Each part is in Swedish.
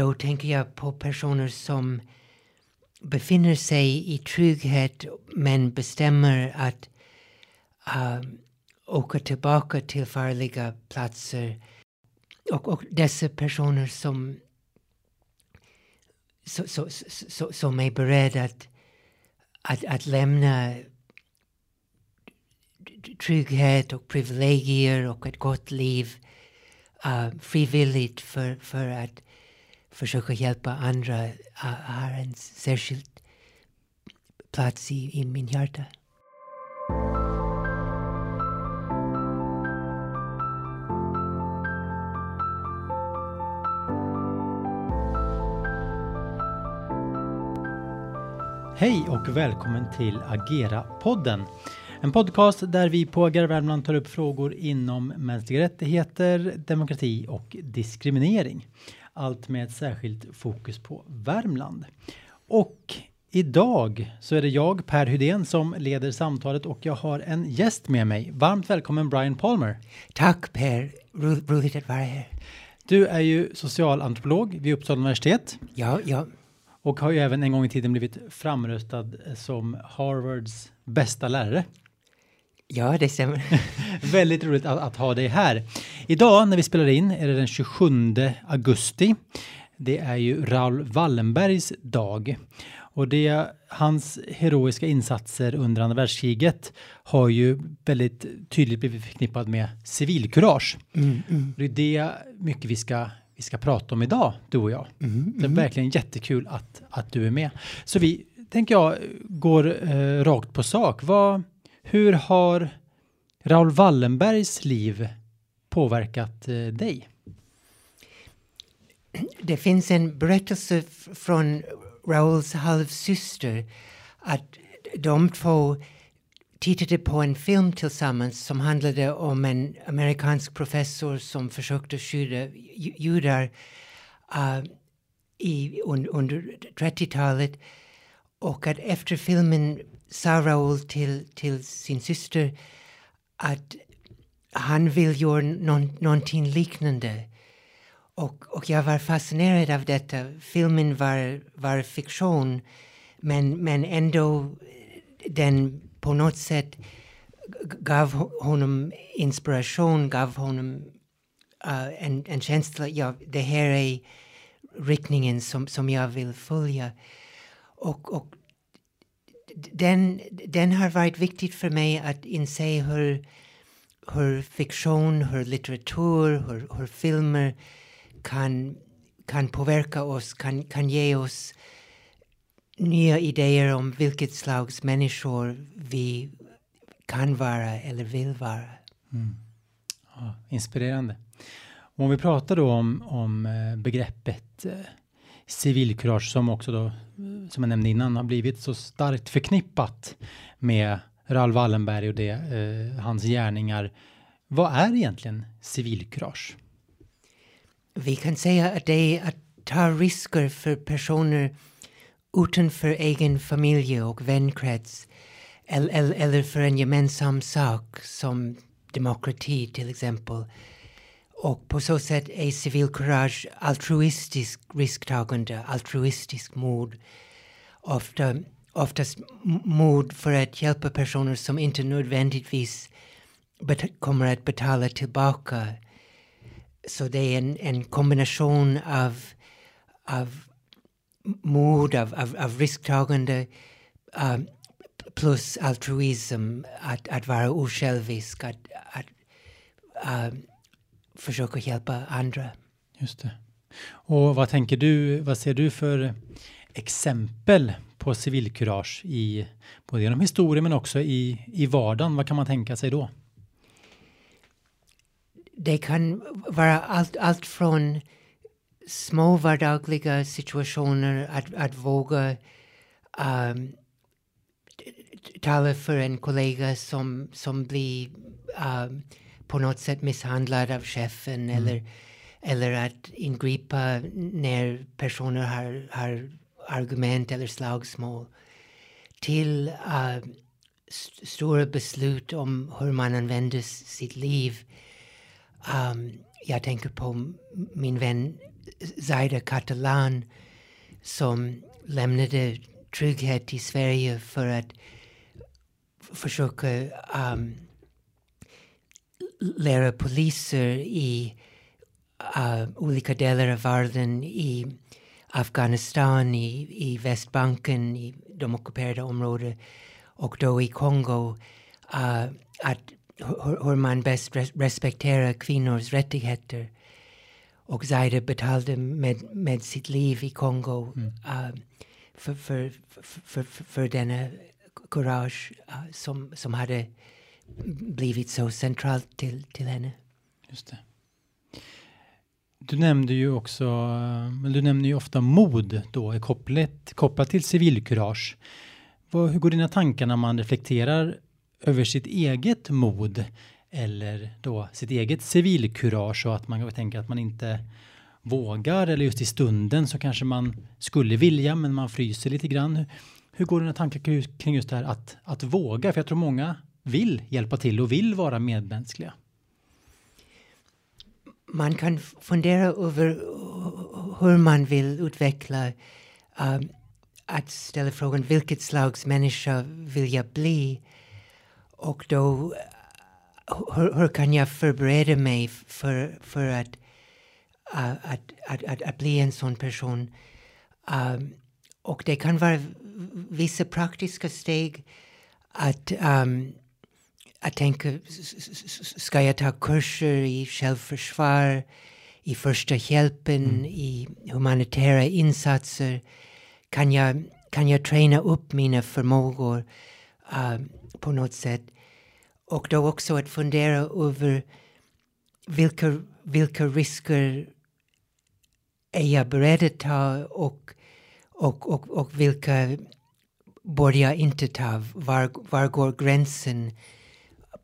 då tänker jag på personer som befinner sig i trygghet men bestämmer att uh, åka tillbaka till farliga platser. Och, och dessa personer som, so, so, so, som är beredda att, att, att lämna trygghet och privilegier och ett gott liv uh, frivilligt för, för att försöka hjälpa andra har en särskild plats i, i min hjärta. Hej och välkommen till Agera-podden. En podcast där vi på Agera Värmland tar upp frågor inom mänskliga rättigheter, demokrati och diskriminering. Allt med ett särskilt fokus på Värmland. Och idag så är det jag, Per Hydén, som leder samtalet och jag har en gäst med mig. Varmt välkommen Brian Palmer. Tack Per, roligt att vara här. Du är ju socialantropolog vid Uppsala universitet. Ja, ja. Och har ju även en gång i tiden blivit framröstad som Harvards bästa lärare. Ja, det stämmer. Väldigt roligt att, att, ha dig här. Idag när vi spelar in är det den 27 augusti. Det är ju Raoul Wallenbergs dag. Och det, hans heroiska insatser under andra världskriget har ju väldigt tydligt blivit förknippad med civilkurage. Mm, mm. Det är det mycket vi ska, vi ska prata om idag, du och jag. Mm, det är mm. verkligen jättekul att, att du är med. Så vi, tänker jag, går eh, rakt på sak. Vad, hur har Raoul Wallenbergs liv påverkat eh, dig? Det finns en berättelse från Raouls halvsyster att de två tittade på en film tillsammans som handlade om en amerikansk professor som försökte skydda judar uh, i, un, under 30-talet. Och att efter filmen sa Raoul till, till sin syster att han vill göra någon, någonting liknande. Och, och jag var fascinerad av detta. Filmen var, var fiktion men, men ändå eh, den på något sätt gav honom inspiration, gav honom uh, en, en känsla, ja, det här är riktningen som, som jag vill följa. Och, och den, den har varit viktigt för mig att inse hur, hur fiktion, hur litteratur, hur, hur filmer kan, kan påverka oss, kan, kan ge oss nya idéer om vilket slags människor vi kan vara eller vill vara. Mm. Ja, inspirerande. Och om vi pratar då om, om eh, begreppet eh, civilkurage som också då, som jag nämnde innan, har blivit så starkt förknippat med Raoul Wallenberg och det, eh, hans gärningar. Vad är egentligen civilkurage? Vi kan säga att det är att ta risker för personer utanför egen familj och vänkrets eller, eller för en gemensam sak som demokrati till exempel. Och på så sätt är civilkurage altruistisk risktagande, altruistisk mod. Ofta, oftast mod för att hjälpa personer som inte nödvändigtvis kommer att betala tillbaka. Så det är en, en kombination av, av mod, av, av, av risktagande uh, plus altruism, att, att vara osjälvisk, att, att uh, försöka hjälpa andra. Just det. Och vad tänker du, vad ser du för exempel på civilkurage i både genom historien men också i, i vardagen? Vad kan man tänka sig då? Det kan vara allt, allt från små vardagliga situationer att, att våga um, tala för en kollega som, som blir um, på något sätt misshandlad av chefen mm. eller, eller att ingripa när personer har, har argument eller slagsmål till uh, st stora beslut om hur man använder sitt liv. Um, jag tänker på min vän Zaida Catalan som lämnade trygghet i Sverige för att försöka um, lära poliser i uh, olika delar av världen, i Afghanistan, i, i Västbanken, i de ockuperade områdena och då i Kongo, uh, att hur, man bäst respekterar kvinnors rättigheter. Och Zaida betalade med, med sitt liv i Kongo mm. uh, för, för, för, för, för denna courage uh, som, som hade blivit så centralt till, till henne. Just det. Du nämnde ju också, men du nämner ju ofta mod då är kopplat, kopplat till civilkurage. Vad, hur går dina tankar när man reflekterar över sitt eget mod eller då sitt eget civilkurage och att man tänker att man inte vågar eller just i stunden så kanske man skulle vilja men man fryser lite grann. Hur går dina tankar kring just det här att, att våga? För jag tror många vill hjälpa till och vill vara medmänskliga. Man kan fundera över hur man vill utveckla um, att ställa frågan vilket slags människa vill jag bli? Och då hur, hur kan jag förbereda mig för, för att, uh, att, att, att, att, bli en sån person? Um, och det kan vara vissa praktiska steg att um, att tänka, ska jag ta kurser i självförsvar, i första hjälpen, mm. i humanitära insatser? Kan jag, kan jag träna upp mina förmågor uh, på något sätt? Och då också att fundera över vilka, vilka risker är jag beredd att ta och, och, och, och vilka borde jag inte ta? Var, var går gränsen?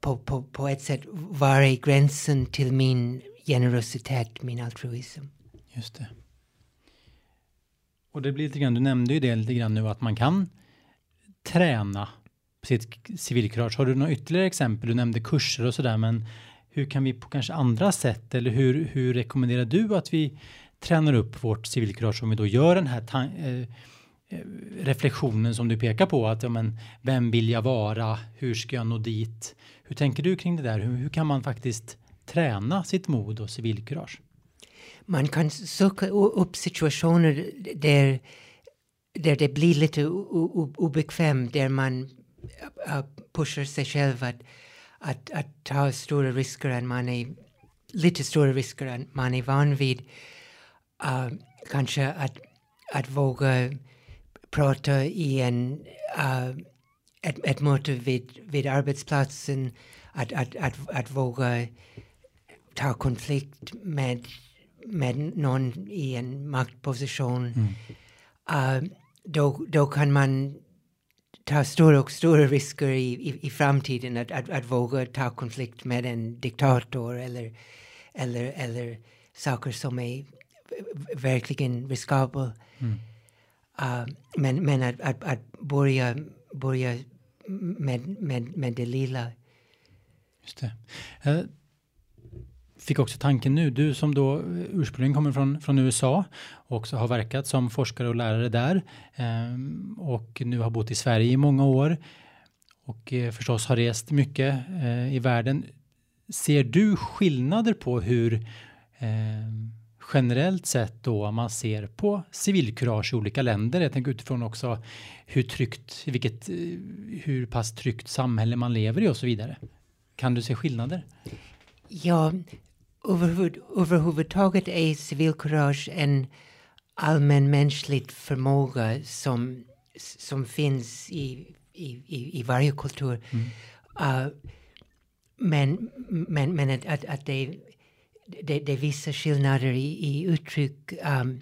På, på, på ett sätt, var är gränsen till min generositet, min altruism? Just det. Och det blir lite grann, du nämnde ju det lite grann nu att man kan träna sitt civilkurage. Har du några ytterligare exempel? Du nämnde kurser och sådär, men hur kan vi på kanske andra sätt eller hur, hur rekommenderar du att vi tränar upp vårt civilkurage om vi då gör den här eh, eh, reflektionen som du pekar på att ja, men, vem vill jag vara? Hur ska jag nå dit? Hur tänker du kring det där? Hur, hur kan man faktiskt träna sitt mod och civilkurage? Man kan söka upp situationer där, där det blir lite obekvämt, där man eh, eh, pushar sig själv att, att, att ta stora risker än man är, lite större risker än man är van vid. Uh, kanske att, att våga prata i en, uh, ett, ett möte vid, vid arbetsplatsen, att, att, att, att våga ta konflikt med, med någon i en maktposition. Mm. Uh, då, då kan man ta stora och stora risker i, i, i framtiden att, att, att våga ta konflikt med en diktator eller, eller, eller saker som är verkligen riskabla. Mm. Uh, men men att, att, att börja, börja med, med, med det lilla. Just det. Jag fick också tanken nu, du som då ursprungligen kommer från, från USA och också har verkat som forskare och lärare där eh, och nu har bott i Sverige i många år och eh, förstås har rest mycket eh, i världen. Ser du skillnader på hur eh, generellt sett då man ser på civilkurage i olika länder? Jag tänker utifrån också hur tryggt, vilket, eh, hur pass tryggt samhälle man lever i och så vidare. Kan du se skillnader? Ja, överhuvud, överhuvudtaget är civilkurage en allmänmänsklig förmåga som, som finns i, i, i varje kultur. Mm. Uh, men men, men att, att, att det, det, det är vissa skillnader i, i uttryck. Um,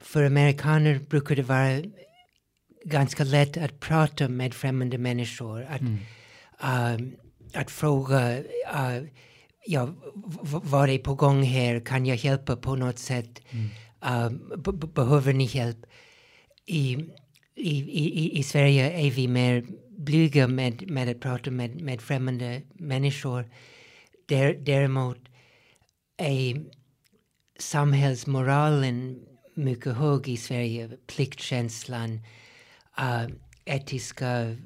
för amerikaner brukar det vara ganska lätt att prata med främmande människor. Att, mm. um, att fråga uh, ja, vad är på gång här? Kan jag hjälpa på något sätt? Mm. Uh, behöver ni hjälp? I, i, i, I Sverige är vi mer blyga med, med att prata med, med främmande människor. Där, däremot är samhällsmoralen mycket hög i Sverige. Pliktkänslan, uh, etiska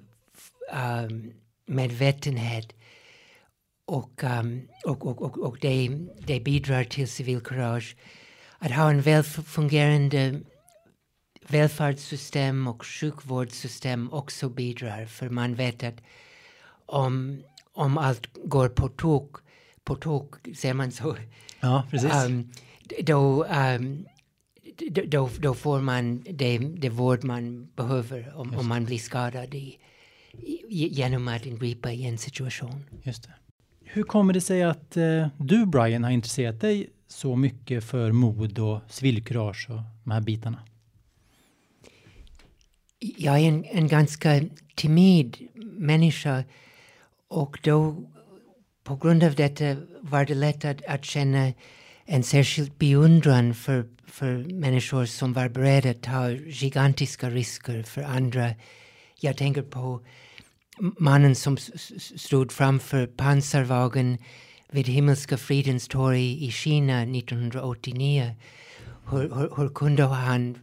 um, medvetenhet. Och, um, och, och, och, och det, det bidrar till civilkurage. Att ha en välfungerande välfärdssystem och sjukvårdssystem också bidrar. För man vet att om, om allt går på tok, på tok, säger man så? Ja, precis. Um, då, um, då, då får man det, det vård man behöver om, om man blir skadad i, genom att ingripa i en situation. Just det. Hur kommer det sig att eh, du, Brian, har intresserat dig så mycket för mod och civilkurage och de här bitarna? Jag är en, en ganska timid människa och då på grund av detta eh, var det lätt att, att känna en särskild beundran för, för människor som var beredda att ta gigantiska risker för andra. Jag tänker på mannen som stod framför pansarvagen vid Himmelska fridens torg i Kina 1989. Hur, hur, hur kunde han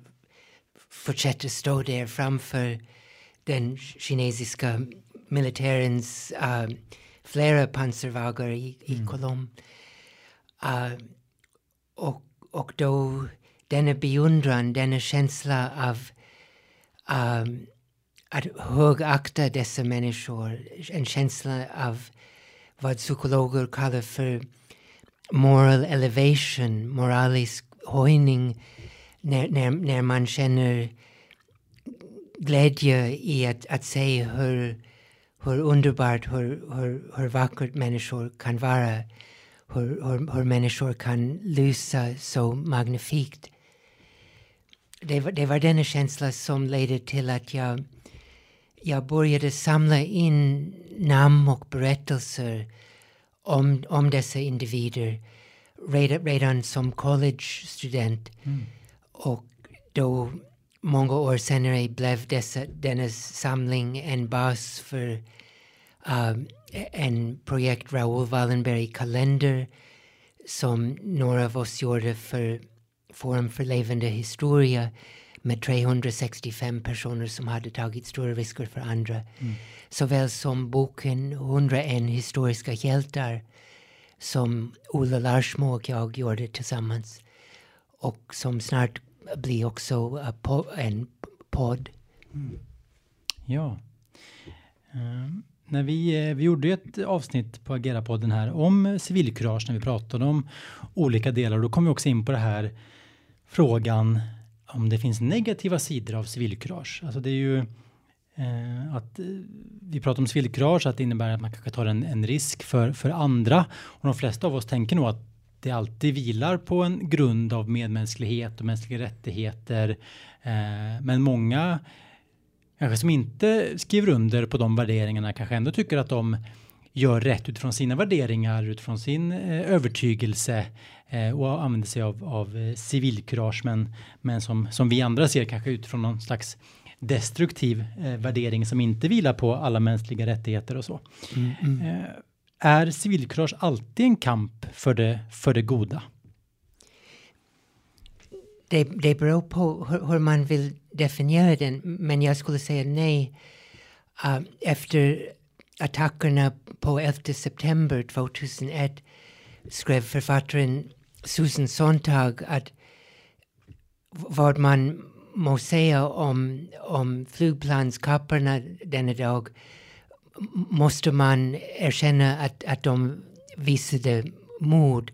fortsätta stå där framför den kinesiska militärens uh, flera pansarvagnar i, i mm. Colomb. Uh, och, och då denna beundran, denna känsla av um, att högakta dessa människor, en känsla av vad psykologer kallar för moral elevation, moralisk höjning, när, när, när man känner glädje i att, att se hur, hur underbart, hur, hur, hur vackert människor kan vara, hur, hur, hur människor kan lysa så magnifikt. Det var, det var denna känsla som ledde till att jag jag började samla in namn och berättelser om, om dessa individer redan, redan som college-student. Mm. Och då många år senare blev dessa, denna samling en bas för um, en projekt Raoul Wallenberg kalender som några av oss gjorde för Forum för levande historia med 365 personer som hade tagit stora risker för andra. Mm. Såväl som boken 101 historiska hjältar som Ola Larsmo och jag gjorde tillsammans. Och som snart blir också en podd. Mm. Ja. Um, när vi, eh, vi gjorde ett avsnitt på Agera-podden här om civilkurage när vi pratade om olika delar. Då kom vi också in på det här frågan om det finns negativa sidor av civilkurage. Alltså det är ju eh, att eh, vi pratar om civilkurage, att det innebär att man kanske tar en, en risk för, för andra. Och de flesta av oss tänker nog att det alltid vilar på en grund av medmänsklighet och mänskliga rättigheter. Eh, men många kanske som inte skriver under på de värderingarna kanske ändå tycker att de gör rätt utifrån sina värderingar, utifrån sin eh, övertygelse eh, och använder sig av, av eh, civilkurage men, men som, som vi andra ser kanske utifrån någon slags destruktiv eh, värdering som inte vilar på alla mänskliga rättigheter och så. Mm, mm. Är civilkurage alltid en kamp för det, för det goda? Det, det beror på hur, hur, man vill definiera den, men jag skulle säga nej. Uh, efter attackerna på 11 september 2001 skrev författaren Susan Sontag att vad man må säga om, om flygplanskapparna denna dag måste man erkänna att, att de visade mod.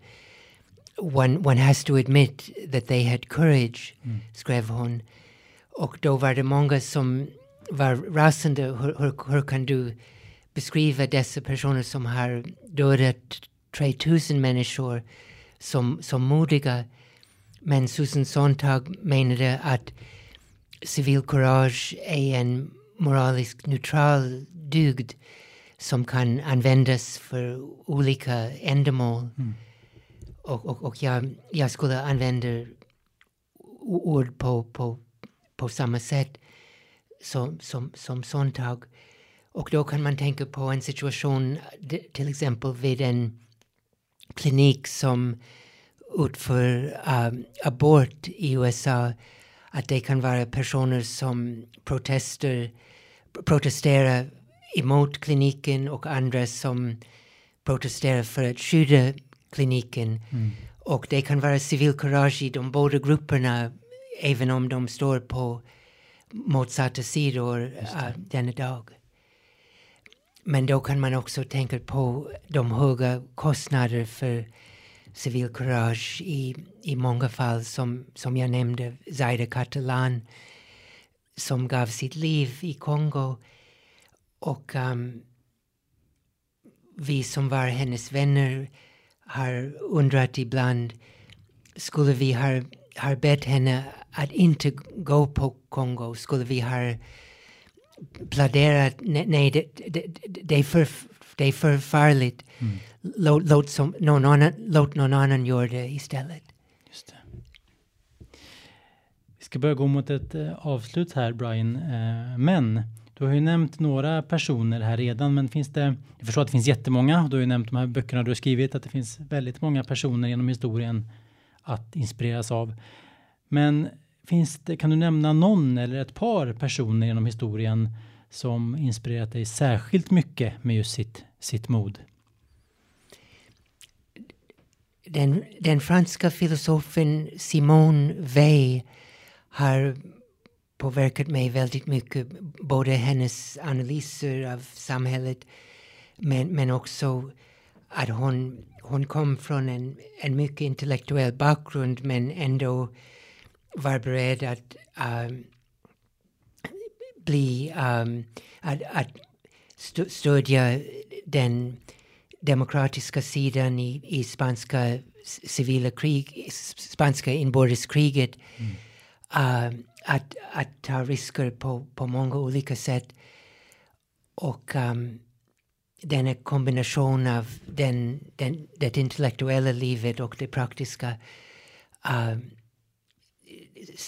One, one has to admit that they had courage, mm. skrev hon. Och då var det många som var rasande. Hur, hur, hur kan du beskriva dessa personer som har dödat 3000 människor som, som modiga. Men Susan Sontag menade att civilkurage är en moraliskt neutral dygd som kan användas för olika ändamål. Mm. Och, och, och jag, jag skulle använda ord på, på, på samma sätt som, som, som Sontag. Och då kan man tänka på en situation till exempel vid en klinik som utför um, abort i USA att det kan vara personer som protester, protesterar emot kliniken och andra som protesterar för att skydda kliniken. Mm. Och det kan vara civilkurage i de båda grupperna även om de står på motsatta sidor uh, denna dag. Men då kan man också tänka på de höga kostnader för civilkurage i, i många fall som, som jag nämnde, Zaida Catalan som gav sitt liv i Kongo. Och um, vi som var hennes vänner har undrat ibland, skulle vi ha, ha bett henne att inte gå på Kongo? Skulle vi ha planerat, nej, det, det, det, är, för, det är för farligt. Mm. Låt, låt, som, någon annan, låt någon annan göra det istället. Just det. Vi ska börja gå mot ett uh, avslut här, Brian. Uh, men du har ju nämnt några personer här redan, men finns det, jag förstår att det finns jättemånga, du har ju nämnt de här böckerna du har skrivit, att det finns väldigt många personer genom historien att inspireras av. Men finns det, kan du nämna någon eller ett par personer genom historien som inspirerat dig särskilt mycket med just sitt, sitt mod? Den, den franska filosofen Simone Weil har påverkat mig väldigt mycket. Både hennes analyser av samhället men, men också att hon, hon kom från en, en mycket intellektuell bakgrund men ändå var beredd att um, bli, um, att, att stödja den demokratiska sidan i, i spanska civila krig, spanska inbördeskriget. Mm. Uh, att, att ta risker på, på många olika sätt. Och um, denna kombination av den, den, det intellektuella livet och det praktiska uh,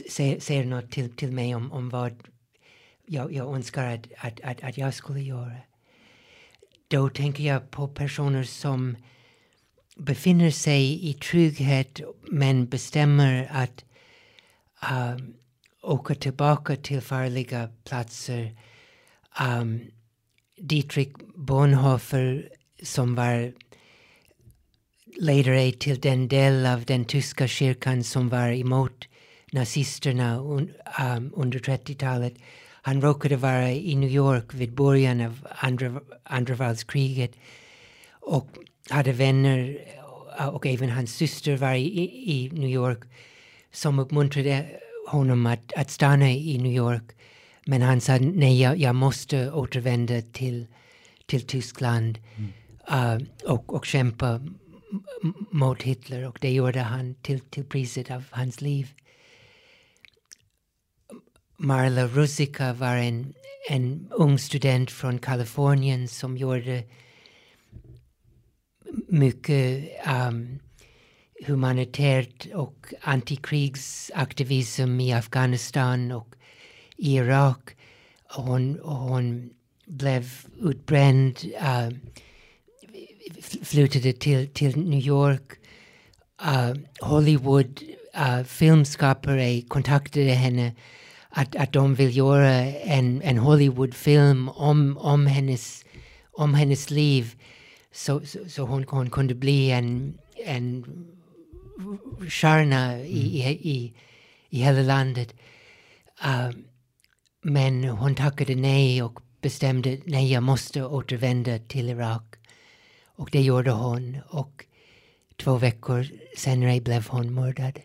säger, säger något till, till mig om, om vad jag, jag önskar att, att, att, att jag skulle göra. Då tänker jag på personer som befinner sig i trygghet men bestämmer att um, åka tillbaka till farliga platser. Um, Dietrich Bonhoeffer som var ledare till den del av den tyska kyrkan som var emot nazisterna un, um, under 30-talet. Han råkade vara i New York vid början av andra, andra världskriget och hade vänner eh, och även hans syster var i, i New York som uppmuntrade honom att, att stanna i New York. Men han sa nej, jag, jag måste återvända till, till Tyskland mm. uh, och, och kämpa mot Hitler och det gjorde han till, till priset av hans liv. Marla Ruzicka var en, en ung student från Kalifornien som gjorde mycket um, humanitärt och antikrigsaktivism i Afghanistan och Irak. Hon, hon blev utbränd, uh, flyttade till, till New York. Uh, Hollywood uh, filmskapare kontaktade henne att, att de vill göra en, en Hollywoodfilm om, om, hennes, om hennes liv. Så, så, så hon, hon kunde bli en, en stjärna i, mm. i, i, i hela landet. Uh, men hon tackade nej och bestämde nej, jag måste återvända till Irak. Och det gjorde hon. Och två veckor senare blev hon mördad.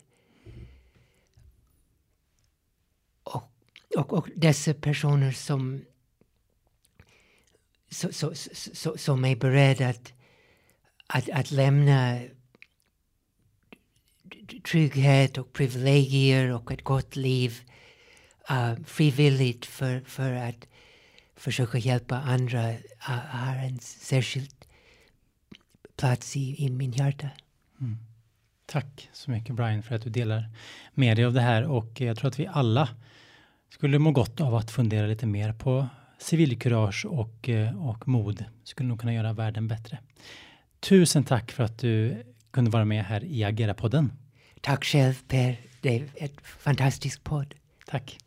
Och, och, och dessa personer som, så, så, så, som är beredda att, att, att lämna trygghet och privilegier och ett gott liv uh, frivilligt för, för att försöka hjälpa andra uh, har en särskild plats i, i min hjärta. Mm. Tack så mycket Brian för att du delar med dig av det här och jag tror att vi alla skulle må gott av att fundera lite mer på civilkurage och, eh, och mod. Skulle nog kunna göra världen bättre. Tusen tack för att du kunde vara med här i Agera-podden. Tack själv Per, det er är ett fantastiskt podd. Tack.